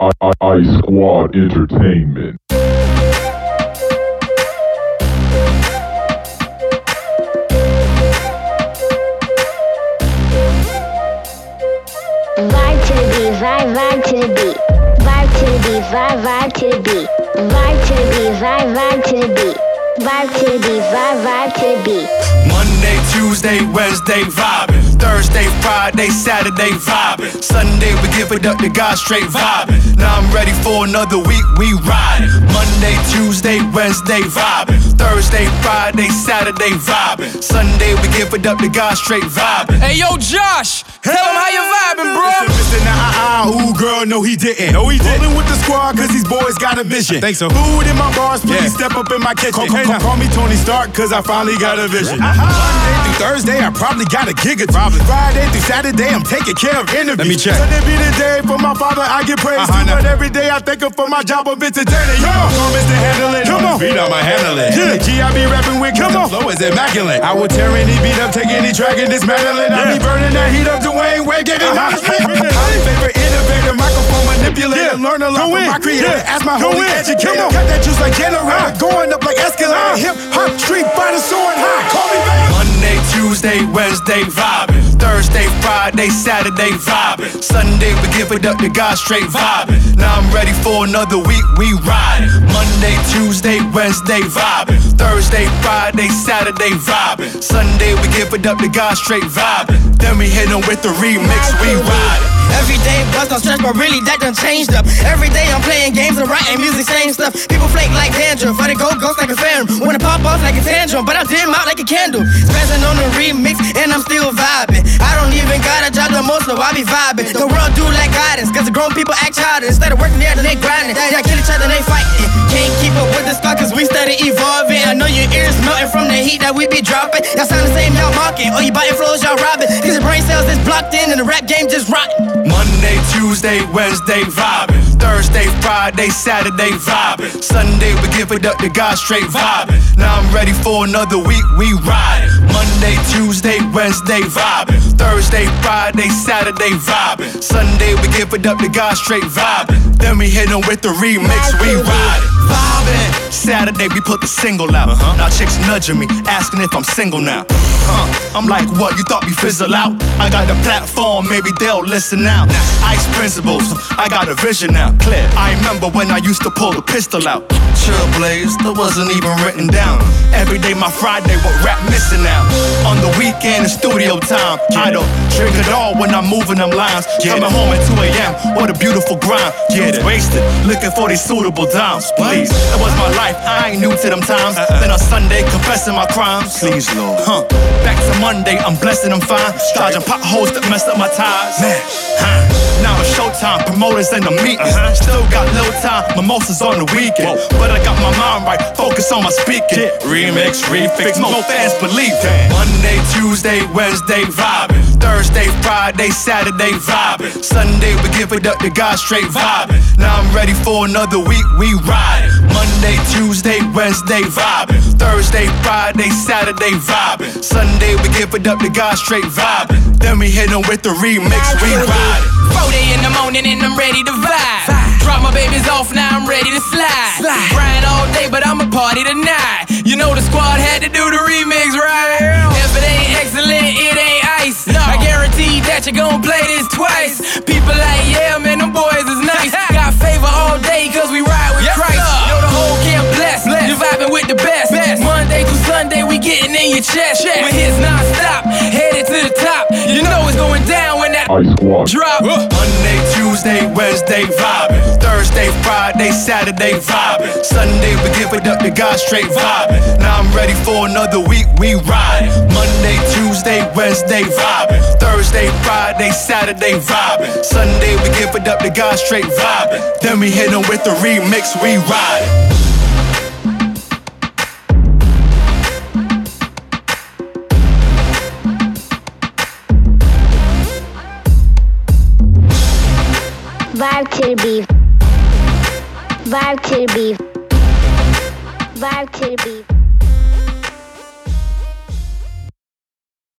I, I, Ice Squad Entertainment. Vibe to the beat, vibe, vibe to the beat. Vibe to the beat, vibe, vibe to the beat. Vibe to the beat, vibe, vibe to the beat. Vibe to the beat, vibe, vibe to the beat. Monday, Tuesday, Wednesday, vibing. Thursday, Friday, Saturday, vibing. Sunday, we give it up to God straight vibing. Now I'm ready for another week, we riding. Monday, Tuesday, Wednesday, vibing. Thursday, Friday, Saturday, vibing. Sunday, we give it up to God straight vibing. Hey, yo, Josh, tell him how you vibing, bro. Mr. Nah, uh, ooh, girl, no, he didn't. No, he didn't. Rolling with the squad, cause these boys got a vision. Think so. Food in my bars, please Yeah. step up in my kitchen. Call, call, call, call me Tony Stark, cause I finally got a vision. Monday through Thursday, I probably got a gig Friday through Saturday, I'm taking care of interviews. Let me check. Sunday be the day for my father, I get praise Uh-huh. But every day I thank him for my job of entertaining. Come on, promise to handle it. Come on. Beat on my handle it. Yeah. G, I be rapping with, come on. Flow is immaculate. I will tear any beat up, take any track and dismantle it. I be burning that heat up, Dwyane Wade, it out. I'm favorite innovator, microphone manipulator. Yeah. Learn a lot from my creator. Yeah. Ask my holy educator. Cut that juice like generator. Uh-huh. Going up like escalator. Uh-huh. Hip hop, street fighter, soaring high. Call me baby. Tuesday, Wednesday, vibing. Thursday, Friday, Saturday, vibing. Sunday, we give it up to God straight vibing. Now I'm ready for another week, we riding. Monday, Tuesday, Wednesday, vibing. Thursday, Friday, Saturday, vibing. Sunday, we give it up to God straight vibing. Then we hit hit 'em with the remix, we riding. Every day bust on stretch, but really that done changed up. Every day I'm playing games and writing music, same stuff. People flake like dandruff, but it go ghost like a phantom. Wanna pop off like a tantrum, but I'm dim out like a candle. Spazzing on the remix, and I'm still vibing. I don't even gotta job the most, so I be vibing. The world do like guidance, cause the grown people act childish. Instead of working there, they grinding. Y'all kill each other, they fighting. Can't keep up with the stock, cause we steady evolving. I know your ears melting from the heat that we be dropping. Y'all sound the same, y'all mocking. Or you biting flows, y'all robbing. Cause your brain cells is blocked in, and the rap game just rotten. Tuesday, Wednesday, vibing. Thursday, Friday, Saturday, vibing. Sunday, we give it up to God straight vibing. Now I'm ready for another week, we riding. Monday, Tuesday, Wednesday, vibing. Thursday, Friday, Saturday, vibing. Sunday, we give it up to God straight vibing. Then we hit 'em with the remix, we riding. Vibing. Saturday, we put the single out. Uh-huh. Now chicks nudging me, asking if I'm single now. Huh. I'm like, what? You thought we fizzle out? I got the platform, maybe they'll listen now. Ice principles, I got a vision now. Clear. I remember when I used to pull the pistol out. Chill blaze, that wasn't even written down. Every day my Friday, what rap missing now? On the weekend, it's studio time. I don't drink at all when I'm moving them lines. Coming home at 2 a.m. What a beautiful grind. Get wasted, looking for these suitable dimes. Please, that was my life. I ain't new to them times. Uh-uh. Then on Sunday, confessing my crimes. Please, Lord. Huh. Back to Monday, I'm blessing them fine. Dodging potholes that messed up my tires. Man, huh. Now it's showtime, promoters in the meeting. Uh-huh. Still got little time, mimosas on the weekend. But I got my mind right, focus on my speaking. Remix, refix, more fans believe it. Monday, Tuesday, Wednesday, vibing. Thursday, Friday, Saturday, vibing. Sunday, we give it up to God straight vibing. Now I'm ready for another week, we riding. Monday, Tuesday, Wednesday, vibing. Thursday, Friday, Saturday, vibing. Sunday, we give it up to God straight vibing. Then we hit hit 'em with the remix, we riding. 4 day in the morning and I'm ready to vibe. Drop my babies off, now I'm ready to slide. Grind all day, but I'ma party tonight. You know the squad had to do the remix, right? If it ain't excellent, it ain't ice. I guarantee that you're gonna play this twice. People like, yeah, man, chest. When hits non-stop, headed to the top. You know it's going down when that Ice Squad. drop. Monday, Tuesday, Wednesday, vibing. Thursday, Friday, Saturday, vibing. Sunday, we give it up to God straight vibing. Now I'm ready for another week, we riding. Monday, Tuesday, Wednesday, vibing. Thursday, Friday, Saturday, vibing. Sunday, we give it up to God straight vibing. Then we hit 'em with the remix, we riding. Vibe to the beat. Vibe to the beat. Vibe to the beat.